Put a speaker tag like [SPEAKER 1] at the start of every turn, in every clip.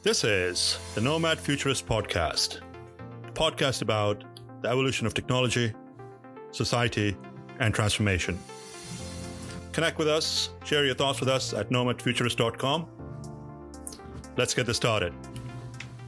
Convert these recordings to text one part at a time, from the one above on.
[SPEAKER 1] This is the Nomad Futurist Podcast, a podcast about the evolution of technology, society, and transformation. Connect with us, share your thoughts with us at nomadfuturist.com. Let's get this started.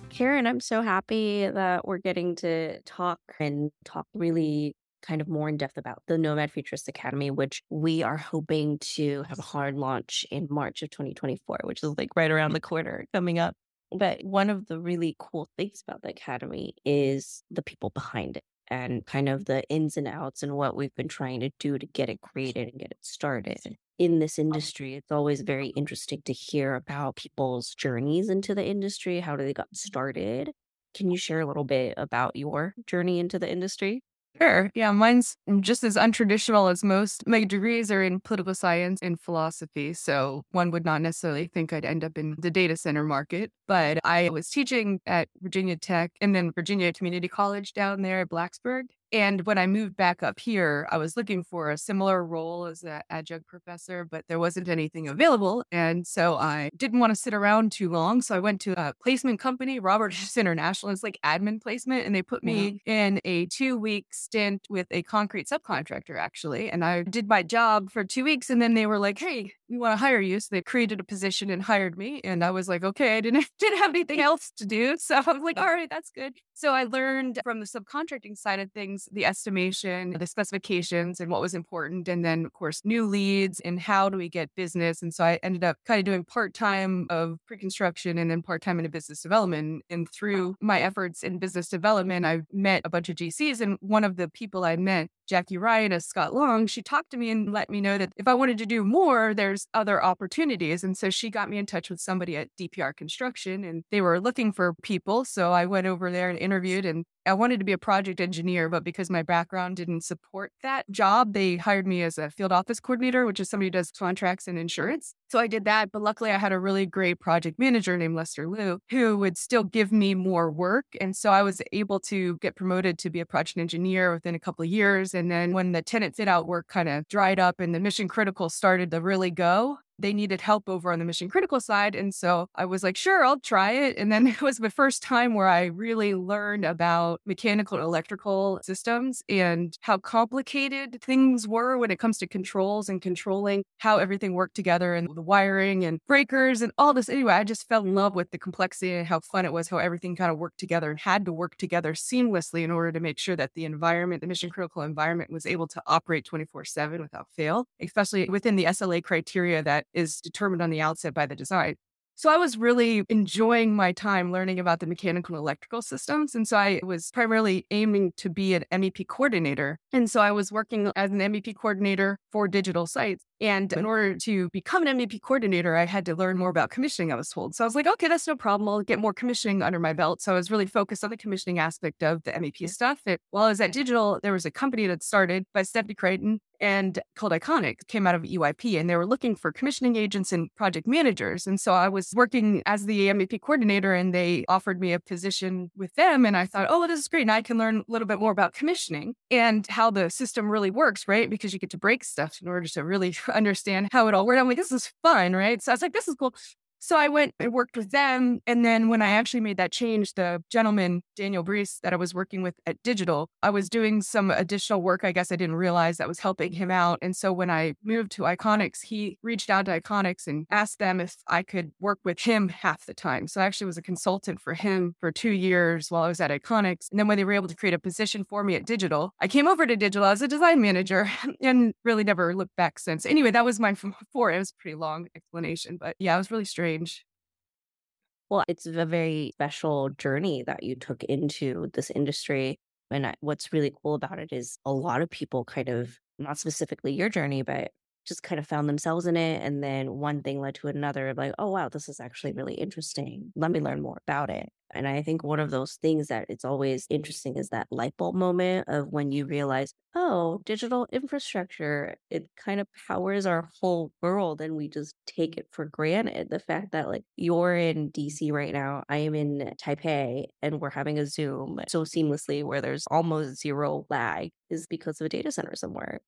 [SPEAKER 2] Karen, I'm so happy that we're getting to talk and talk really kind of more in depth about the Nomad Futurist Academy, which we are hoping to have a hard launch in March of 2024, which is like right around the corner coming up. But one of the really cool things about the Academy is the people behind it and kind of the ins and outs and what we've been trying to do to get it created and get it started. In this industry, it's always very interesting to hear about people's journeys into the industry. How do they got started? Can you share a little bit about your journey into the industry?
[SPEAKER 3] Sure. Yeah, mine's just as untraditional as most. My degrees are in political science and philosophy. So one would not necessarily think I'd end up in the data center market. But I was teaching at Virginia Tech and then Virginia Community College down there at Blacksburg. And when I moved back up here, I was looking for a similar role as an adjunct professor, but there wasn't anything available. And so I didn't want to sit around too long. So I went to a placement company, Roberts International. It's like admin placement. And they put mm-hmm. me in a two week stint with a concrete subcontractor, actually. And I did my job for two weeks. And then they were like, hey, we want to hire you. So they created a position and hired me. And I was like, okay, I didn't, didn't have anything else to do. So I was like, all right, that's good. So I learned from the subcontracting side of things, the estimation, the specifications, and what was important. And then, of course, new leads and how do we get business. And so I ended up kind of doing part time of pre construction and then part time in business development. And through my efforts in business development, I met a bunch of GCs. And one of the people I met Jackie Ryan as Scott Long, she talked to me and let me know that if I wanted to do more, there's other opportunities. And so she got me in touch with somebody at DPR Construction and they were looking for people. So I went over there and interviewed and I wanted to be a project engineer, but because my background didn't support that job, they hired me as a field office coordinator, which is somebody who does contracts and insurance. So I did that. But luckily, I had a really great project manager named Lester Liu who would still give me more work. And so I was able to get promoted to be a project engineer within a couple of years. Then when the tenant fit out work kind of dried up and the mission critical started to really go, they needed help over on the mission critical side. And so I was like, sure, I'll try it. And then it was the first time where I really learned about mechanical and electrical systems and how complicated things were when it comes to controls and controlling how everything worked together and the wiring and breakers and all this. Anyway, I just fell in love with the complexity and how fun it was, how everything kind of worked together and had to work together seamlessly in order to make sure that the environment, the mission critical environment was able to operate 24 7 without fail, especially within the SLA criteria that is determined on the outset by the design. So I was really enjoying my time learning about the mechanical and electrical systems. And so I was primarily aiming to be an MEP coordinator. And so I was working as an MEP coordinator for digital sites. And in order to become an MEP coordinator, I had to learn more about commissioning, I was told. So I was like, okay, that's no problem. I'll get more commissioning under my belt. So I was really focused on the commissioning aspect of the MEP stuff. And while I was at Digital, there was a company that started by Stephanie Creighton and called Iconic, came out of EYP, and they were looking for commissioning agents and project managers. And so I was working as the MEP coordinator, and they offered me a position with them. And I thought, oh, well, this is great. And I can learn a little bit more about commissioning and how the system really works, right? Because you get to break stuff in order to really understand how it all works. I'm like, this is fun, right? So I was like, this is cool. So I went and worked with them. And then when I actually made that change, the gentleman, Daniel Brees, that I was working with at Digital, I was doing some additional work. I guess I didn't realize that was helping him out. And so when I moved to Iconics, he reached out to Iconics and asked them if I could work with him half the time. So I actually was a consultant for him for two years while I was at Iconics. And then when they were able to create a position for me at Digital, I came over to Digital as a design manager and really never looked back since. Anyway, that was my before. It was a pretty long explanation, but yeah, it was really strange
[SPEAKER 2] Well, it's a very special journey that you took into this industry. And what's really cool about it is a lot of people kind of, not specifically your journey, but just kind of found themselves in it. And then one thing led to another, like, oh, wow, this is actually really interesting. Let me learn more about it. And I think one of those things that it's always interesting is that light bulb moment of when you realize, oh, digital infrastructure, it kind of powers our whole world and we just take it for granted. The fact that like you're in DC right now, I am in Taipei and we're having a Zoom so seamlessly where there's almost zero lag is because of a data center somewhere.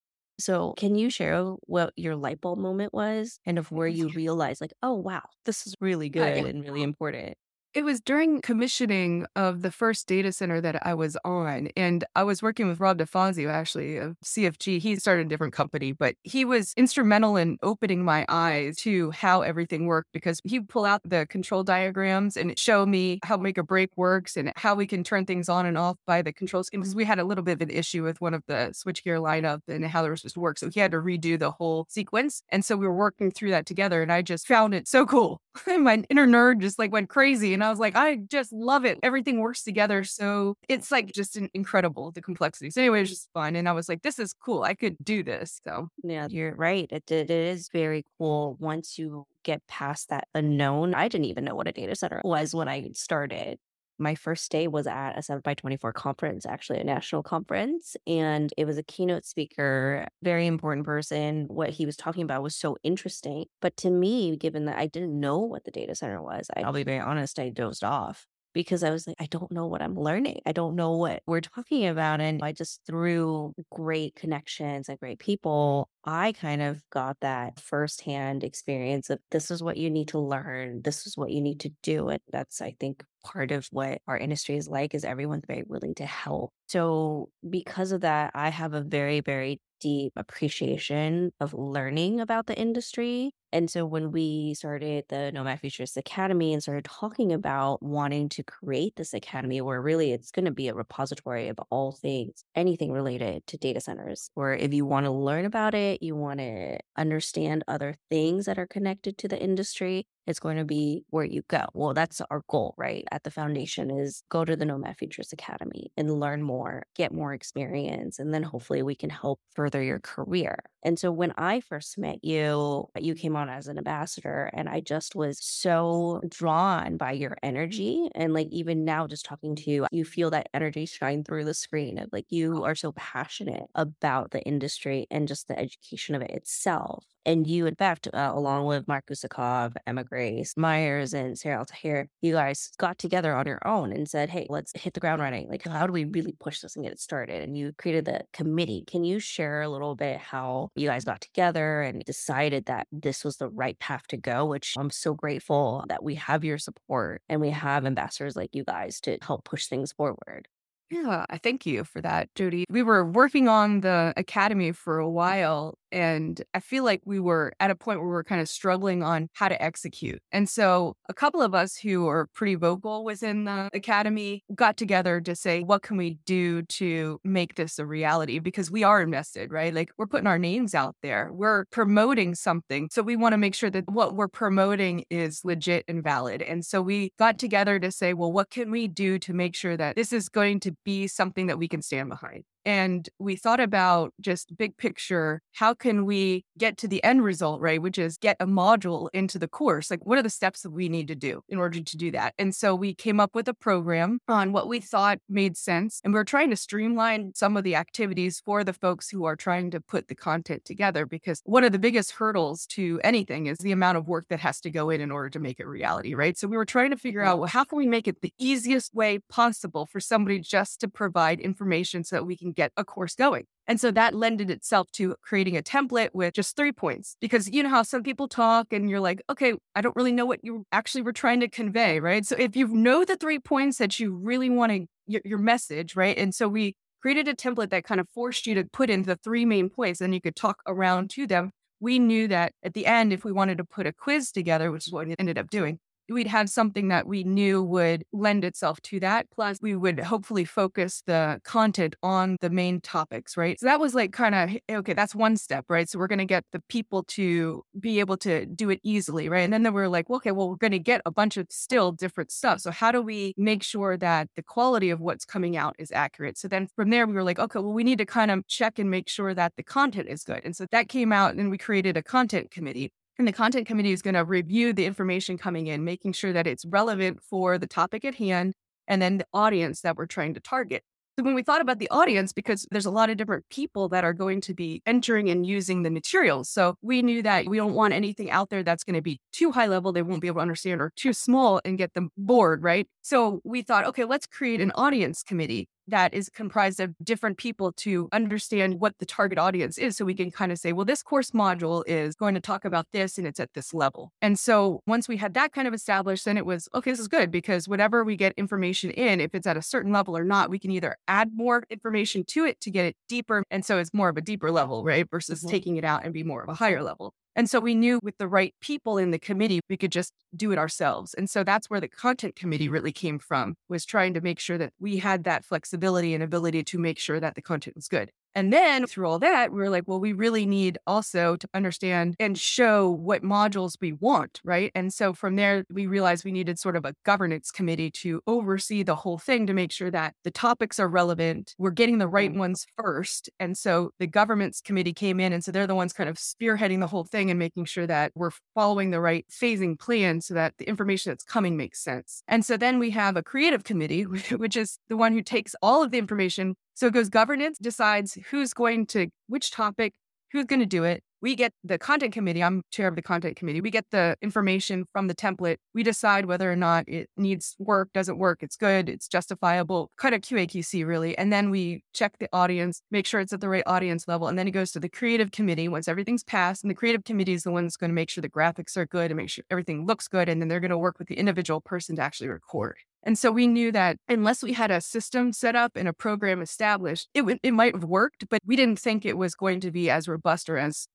[SPEAKER 2] So, can you share what your light bulb moment was and of where you realized, like, oh, wow, this is really good and really important?
[SPEAKER 3] It was during commissioning of the first data center that I was on. And I was working with Rob DeFazio, actually, of CFG. He started a different company, but he was instrumental in opening my eyes to how everything worked because he would pull out the control diagrams and show me how make a break works and how we can turn things on and off by the control scheme. Because we had a little bit of an issue with one of the switchgear lineup and how they were supposed to work. So he had to redo the whole sequence. And so we were working through that together. And I just found it so cool. my inner nerd just like went crazy. And I was like, I just love it. Everything works together. So it's like just an incredible, the complexities. Anyway, it was just fun. And I was like, this is cool. I could do this. So,
[SPEAKER 2] yeah, you're right. It, it is very cool once you get past that unknown. I didn't even know what a data center was when I started my first day was at a 7 by 24 conference, actually a national conference. And it was a keynote speaker, very important person. What he was talking about was so interesting. But to me, given that I didn't know what the data center was, I'll be very honest, I dozed off because I was like, I don't know what I'm learning. I don't know what we're talking about. And I just through great connections and great people, I kind of got that firsthand experience of this is what you need to learn. This is what you need to do. And that's, I think, part of what our industry is like is everyone's very willing to help. So because of that, I have a very, very deep appreciation of learning about the industry. And so when we started the Nomad Futurists Academy and started talking about wanting to create this academy where really it's going to be a repository of all things, anything related to data centers, or if you want to learn about it, you want to understand other things that are connected to the industry, it's going to be where you go. Well, that's our goal, right? At the foundation is go to the Nomad Futurist Academy and learn more, get more experience, and then hopefully we can help further your career. And so when I first met you, you came on as an ambassador and I just was so drawn by your energy and like even now just talking to you, you feel that energy shine through the screen of like you are so passionate about the industry and just the education of it itself. And you, in fact, uh, along with Mark Gusakov, Emma Grace, Myers, and Sarah Altair, you guys got together on your own and said, hey, let's hit the ground running. Like, how do we really push this and get it started? And you created the committee. Can you share a little bit how you guys got together and decided that this was the right path to go? Which I'm so grateful that we have your support and we have ambassadors like you guys to help push things forward.
[SPEAKER 3] Yeah, I thank you for that, Jodie. We were working on the academy for a mm. while and I feel like we were at a point where we were kind of struggling on how to execute. And so a couple of us who are pretty vocal within the academy got together to say, what can we do to make this a reality? Because we are invested, right? Like we're putting our names out there, we're promoting something. So we want to make sure that what we're promoting is legit and valid. And so we got together to say, well, what can we do to make sure that this is going to be something that we can stand behind? And we thought about just big picture how can we get to the end result, right? Which is get a module into the course. Like, what are the steps that we need to do in order to do that? And so we came up with a program on what we thought made sense. And we we're trying to streamline some of the activities for the folks who are trying to put the content together because one of the biggest hurdles to anything is the amount of work that has to go in in order to make it reality, right? So we were trying to figure out well, how can we make it the easiest way possible for somebody just to provide information so that we can get a course going. And so that lended itself to creating a template with just three points. Because you know how some people talk and you're like, okay, I don't really know what you actually were trying to convey, right? So if you know the three points that you really want to, your, your message, right? And so we created a template that kind of forced you to put in the three main points and you could talk around to them. We knew that at the end, if we wanted to put a quiz together, which is what we ended up doing, we'd have something that we knew would lend itself to that. Plus, we would hopefully focus the content on the main topics, right? So that was like kind of, eh, okay, that's one step, right? So we're going to get the people to be able to do it easily, right? And then, then we're like, well, okay, well, we're going to get a bunch of still different stuff. So how do we make sure that the quality of what's coming out is accurate? So then from there, we were like, okay, well, we need to kind of check and make sure that the content is good. And so that came out and we created a content committee. And the content committee is going to review the information coming in, making sure that it's relevant for the topic at hand and then the audience that we're trying to target. So when we thought about the audience, because there's a lot of different people that are going to be entering and using the materials. So we knew that we don't want anything out there that's going to be too high level, they won't be able to understand, or too small and get them bored, right? So we thought, okay, let's create an audience committee. That is comprised of different people to understand what the target audience is. So we can kind of say, well, this course module is going to talk about this and it's at this level. And so once we had that kind of established, then it was, okay, this is good because whatever we get information in, if it's at a certain level or not, we can either add more information to it to get it deeper. And so it's more of a deeper level, right? Versus mm-hmm. taking it out and be more of a higher level. And so we knew with the right people in the committee, we could just do it ourselves. And so that's where the content committee really came from, was trying to make sure that we had that flexibility and ability to make sure that the content was good. And then through all that, we were like, well, we really need also to understand and show what modules we want, right? And so from there, we realized we needed sort of a governance committee to oversee the whole thing to make sure that the topics are relevant. We're getting the right mm-hmm. ones first. And so the governance committee came in. And so they're the ones kind of spearheading the whole thing and making sure that we're following the right phasing plan so that the information that's coming makes sense. And so then we have a creative committee, which is the one who takes all of the information, so it goes governance decides who's going to which topic, who's going to do it. We get the content committee. I'm chair of the content committee. We get the information from the template. We decide whether or not it needs work, doesn't work, it's good, it's justifiable, kind of QAQC really. And then we check the audience, make sure it's at the right audience level. And then it goes to the creative committee once everything's passed. And the creative committee is the one that's going to make sure the graphics are good and make sure everything looks good. And then they're going to work with the individual person to actually record. And so we knew that unless we had a system set up and a program established, it, w- it might have worked, but we didn't think it was going to be as robust or as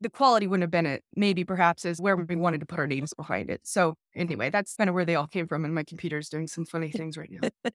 [SPEAKER 3] the quality wouldn't have been it, maybe perhaps as where we wanted to put our names behind it. So anyway, that's kind of where they all came from. And my computer's doing some funny things right now.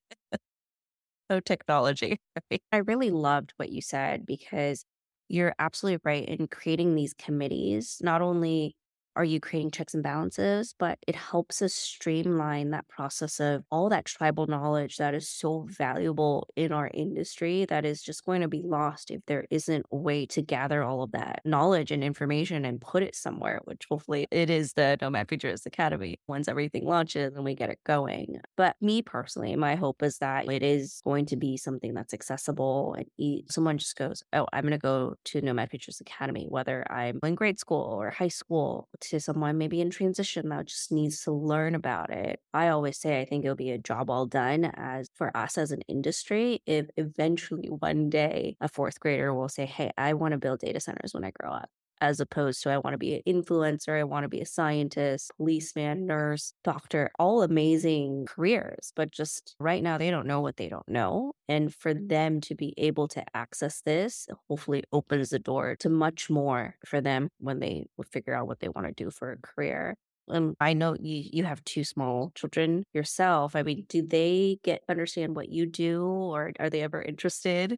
[SPEAKER 2] so technology. I really loved what you said because you're absolutely right in creating these committees, not only are you creating checks and balances, but it helps us streamline that process of all that tribal knowledge that is so valuable in our industry that is just going to be lost if there isn't a way to gather all of that knowledge and information and put it somewhere, which hopefully it is the Nomad Futurist Academy once everything launches and we get it going. But me personally, my hope is that it is going to be something that's accessible and someone just goes, Oh, I'm going to go to Nomad Futurist Academy, whether I'm in grade school or high school to someone maybe in transition that just needs to learn about it. I always say I think it'll be a job all done as for us as an industry if eventually one day a fourth grader will say, Hey, I want to build data centers when I grow up as opposed to I want to be an influencer, I want to be a scientist, policeman, nurse, doctor, all amazing careers. But just right now, they don't know what they don't know. And for mm-hmm. them to be able to access this, hopefully opens the door to much more for them when they figure out what they want to do for a career. And I know you you have two small children yourself. I mean, do they get understand what you do or are they ever interested?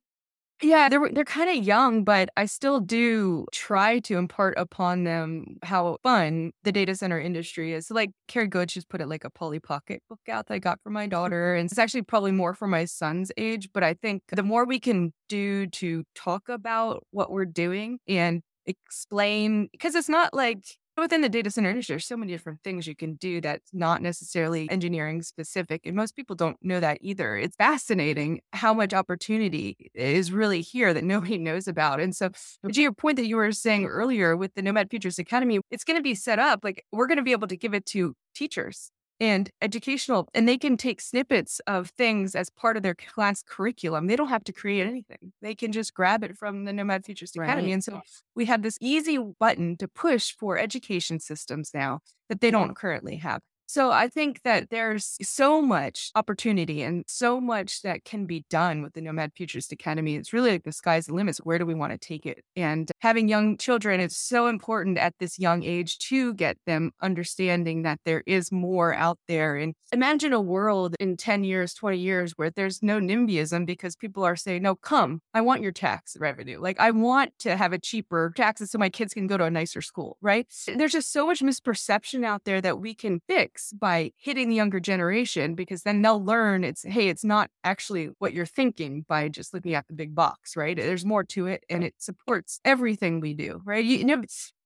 [SPEAKER 3] Yeah, they're they're kind of young, but I still do try to impart upon them how fun the data center industry is. So like Kerry Good, she's put it like a Polly Pocket book out that I got for my daughter. And it's actually probably more for my son's age. But I think the more we can do to talk about what we're doing and explain, because it's not like Within the data center industry, there's so many different things you can do that's not necessarily engineering specific. And most people don't know that either. It's fascinating how much opportunity is really here that nobody knows about. And so, to your point that you were saying earlier with the Nomad Futurist Academy, it's going to be set up like we're going to be able to give it to teachers and educational and they can take snippets of things as part of their class curriculum. They don't have to create anything. They can just grab it from the nomad futurist academy. Right. and so we have this easy button to push for education systems now that they don't currently have so I think that there's so much opportunity and so much that can be done with the Nomad Futurist Academy. It's really like the sky's the limit. Where do we want to take it? And having young children, it's so important at this young age to get them understanding that there is more out there. And imagine a world in 10 years, 20 years where there's no NIMBYism because people are saying, no, come, I want your tax revenue. Like I want to have a cheaper taxes so my kids can go to a nicer school, right? There's just so much misperception out there that we can fix by hitting the younger generation because then they'll learn it's hey it's not actually what you're thinking by just looking at the big box right there's more to it and it supports everything we do right you, you know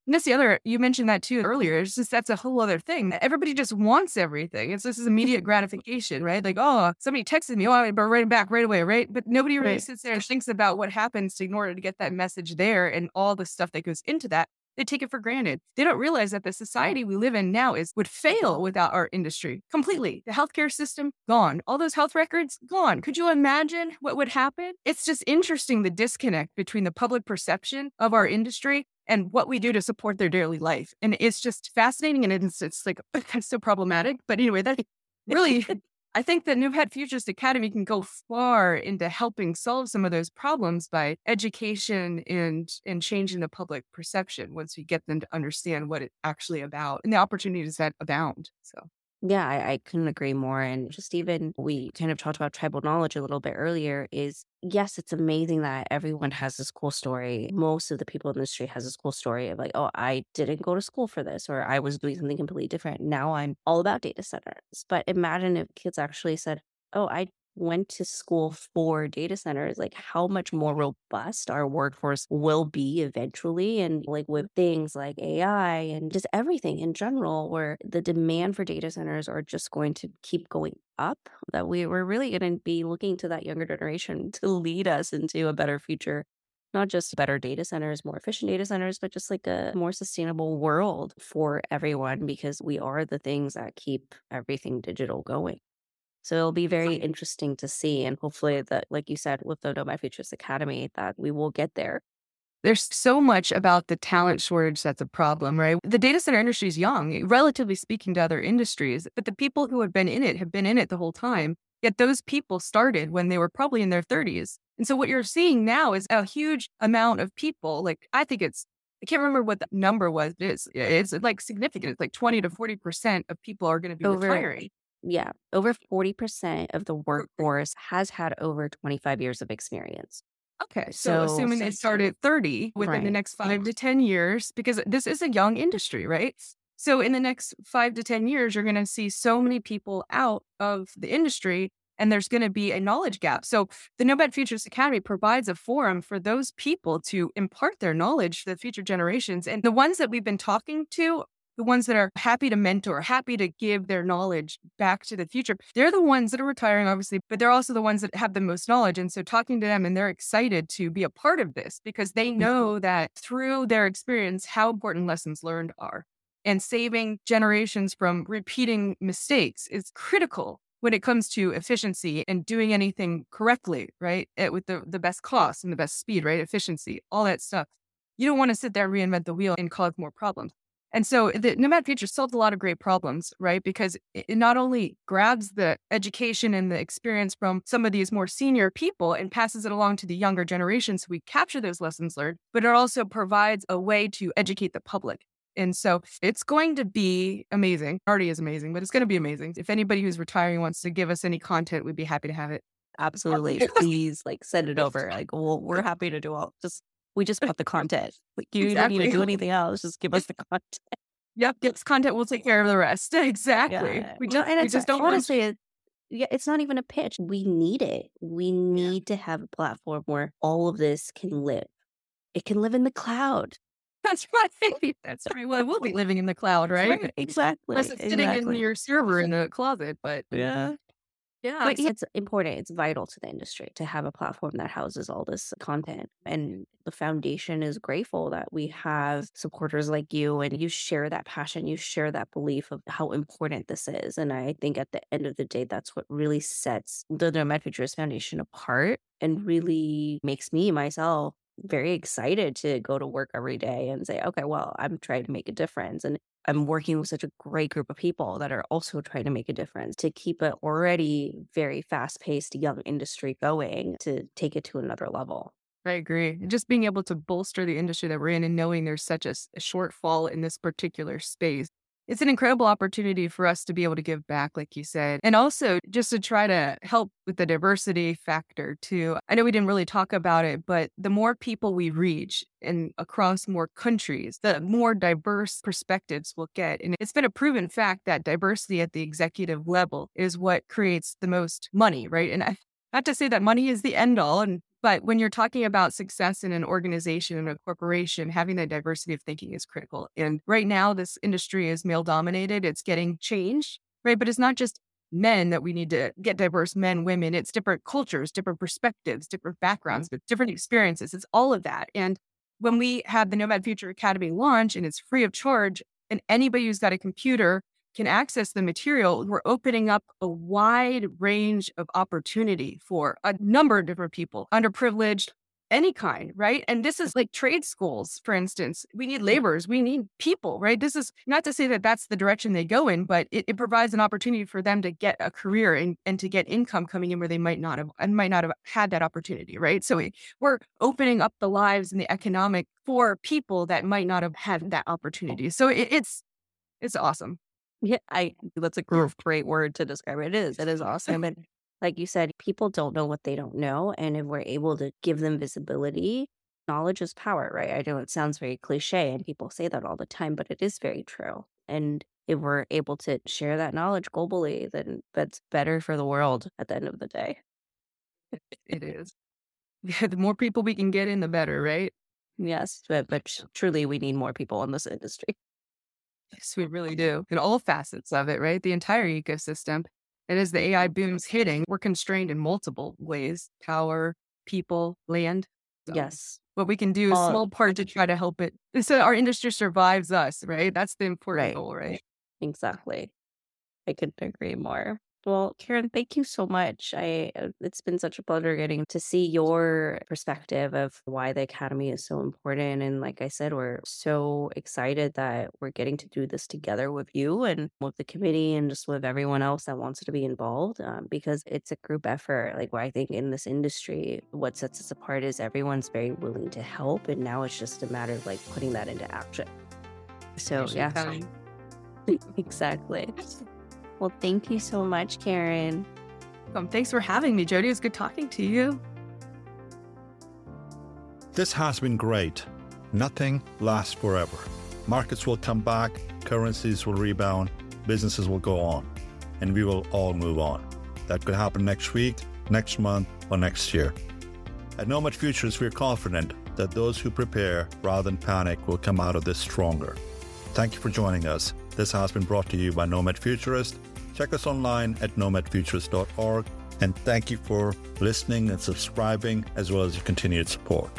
[SPEAKER 3] and that's the other, you mentioned that too earlier. It's just that's a whole other thing. Everybody just wants everything. It's this is immediate gratification, right? Like, oh, somebody texted me, oh, I'm it back right away, right? But nobody really right. sits there and thinks about what happens in order to get that message there and all the stuff that goes into that. They take it for granted. They don't realize that the society we live in now is would fail without our industry completely. The healthcare system gone. All those health records gone. Could you imagine what would happen? It's just interesting the disconnect between the public perception of our industry and what we do to support their daily life. And it's just fascinating and it's, it's like it's so problematic. But anyway, that really I think that Nomad Futurist Academy can go far into helping solve some of those problems by education and and changing the public perception once we get them to understand what it's actually about and the opportunities that abound. So
[SPEAKER 2] yeah, I, I couldn't agree more. And just even we kind of talked about tribal knowledge a little bit earlier is yes, it's amazing that everyone has this cool story. Most of the people in the industry has this cool story of like, oh, I didn't go to school for this, or I was doing something completely different. Now I'm all about data centers. But imagine if kids actually said, oh, I went to school for data centers, like how much more robust our workforce will be eventually. And like with things like AI and just everything in general, where the demand for data centers are just going to keep going up, that we, we're really going to be looking to that younger generation to lead us into a better future. Not just better data centers, more efficient data centers, but just like a more sustainable world for everyone because we are the things that keep everything digital going. So it'll be very interesting to see. And hopefully that, like you said, with the Nomad Futurist Academy, that we will get there.
[SPEAKER 3] There's so much about the talent shortage that's a problem, right? The data center industry is young, eh, relatively speaking to other industries, but the people who have been in it have been in it the whole time. Yet those people started when they were probably in their 30s. And so what you're seeing now is a huge amount of people. Like, I think it's, I can't remember what the number was. It's, it's like significant. It's like 20 to 40% of people are going to be Over, retiring.
[SPEAKER 2] Yeah, over 40% of the workforce has had over 25 years of experience.
[SPEAKER 3] Okay. So, so assuming they start at 30 within right. the next five to 10 years, because this is a young industry, right? So in the next five to 10 years, you're going to see so many people out of the industry and there's going to be a knowledge gap. So the Nomad Futurist Academy provides a forum for those people to impart their knowledge to the future generations. And the ones that we've been talking to the ones that are happy to mentor, happy to give their knowledge back to the future. They're the ones that are retiring, obviously, but they're also the ones that have the most knowledge. And so talking to them and they're excited to be a part of this because they mm-hmm. know that through their experience, how important lessons learned are. And saving generations from repeating mistakes is critical when it comes to efficiency and doing anything correctly, right? It, with the, the best cost and the best speed, right? Efficiency, all that stuff. You don't want to sit there and reinvent the wheel and cause more problems. And so the Nomad Future solved a lot of great problems, right? Because it not only grabs the education and the experience from some of these more senior people and passes it along to the younger generation so we capture those lessons learned, but it also provides a way to educate the public. And so it's going to be amazing. Already is amazing, but it's going to be amazing. If anybody who's retiring wants to give us any content, we'd be happy to have it.
[SPEAKER 2] Absolutely. Please like send it over. Like, well, we're happy to do all just we just put the content. Like you exactly. don't need to do anything else. Just give us the content.
[SPEAKER 3] Yep, it's content. We'll take care of the rest. Exactly. Yeah. We just, and we just don't want to.
[SPEAKER 2] honestly. Want... It, yeah, it's not even a pitch. We need it. We need to have a platform where all of this can live. It can live in the cloud.
[SPEAKER 3] That's right. That's right. Well, we'll be living in the cloud, right? right.
[SPEAKER 2] Exactly.
[SPEAKER 3] Unless it's sitting exactly. in your server in the closet, but
[SPEAKER 2] yeah. Yeah. But it's important. It's vital to the industry to have a platform that houses all this content. And the foundation is grateful that we have supporters like you and you share that passion, you share that belief of how important this is. And I think at the end of the day, that's what really sets the Nomad Futurist Foundation apart and really makes me myself very excited to go to work every day and say, okay, well, I'm trying to make a difference. And I'm working with such a great group of people that are also trying to make a difference to keep an already very fast paced young industry going to take it to another level.
[SPEAKER 3] I agree. Just being able to bolster the industry that we're in and knowing there's such a, a shortfall in this particular space it's an incredible opportunity for us to be able to give back, like you said, and also just to try to help with the diversity factor too. I know we didn't really talk about it, but the more people we reach and across more countries, the more diverse perspectives we'll get. And it's been a proven fact that diversity at the executive level is what creates the most money, right? And I, not to say that money is the end all, and but when you're talking about success in an organization and a corporation, having that diversity of thinking is critical. And right now, this industry is male dominated. It's getting changed, right? But it's not just men that we need to get diverse men, women. It's different cultures, different perspectives, different mm-hmm. backgrounds, but different experiences. It's all of that. And when we have the Nomad Futurist Academy launch and it's free of charge, and anybody who's got a computer can access the material, we're opening up a wide range of opportunity for a number of different people, underprivileged, any kind, right? And this is like trade schools, for instance. We need laborers, we need people, right? This is not to say that that's the direction they go in, but it, it provides an opportunity for them to get a career and, and to get income coming in where they might not have and might not have had that opportunity, right? So we, we're opening up the lives and the economic for people that might not have had that opportunity. So it, it's it's awesome.
[SPEAKER 2] Yeah, I that's a great word to describe it. It is. It is awesome. And like you said, people don't know what they don't know. And if we're able to give them visibility, knowledge is power, right? I know it sounds very cliche and people say that all the time, but it is very true. And if we're able to share that knowledge globally, then that's better for the world at the end of the day.
[SPEAKER 3] it is. Yeah, the more people we can get in, the better, right?
[SPEAKER 2] Yes, but, but truly, we need more people in this industry.
[SPEAKER 3] Yes, we really do. In all facets of it, right? The entire ecosystem. And as the AI boom's hitting, we're constrained in multiple ways power, people, land.
[SPEAKER 2] So yes.
[SPEAKER 3] What we can do is a small part to try to help it. So our industry survives us, right? That's the important right. goal, right?
[SPEAKER 2] Exactly. I couldn't agree more. Well, Karen, thank you so much. I uh, it's been such a pleasure getting to see your perspective of why the academy is so important and like I said, we're so excited that we're getting to do this together with you and with the committee and just with everyone else that wants to be involved um, because it's a group effort. Like where I think in this industry, what sets us apart is everyone's very willing to help and now it's just a matter of like putting that into action. So, yeah. exactly. Well, thank you so much, Karen.
[SPEAKER 3] Um, thanks for having me, Jodie. It's good talking to you.
[SPEAKER 1] This has been great. Nothing lasts forever. Markets will come back, currencies will rebound, businesses will go on, and we will all move on. That could happen next week, next month, or next year. At Nomad Futurist, we're confident that those who prepare rather than panic will come out of this stronger. Thank you for joining us. This has been brought to you by Nomad Futurist Check us online at nomadfuturist.org. And thank you for listening and subscribing, as well as your continued support.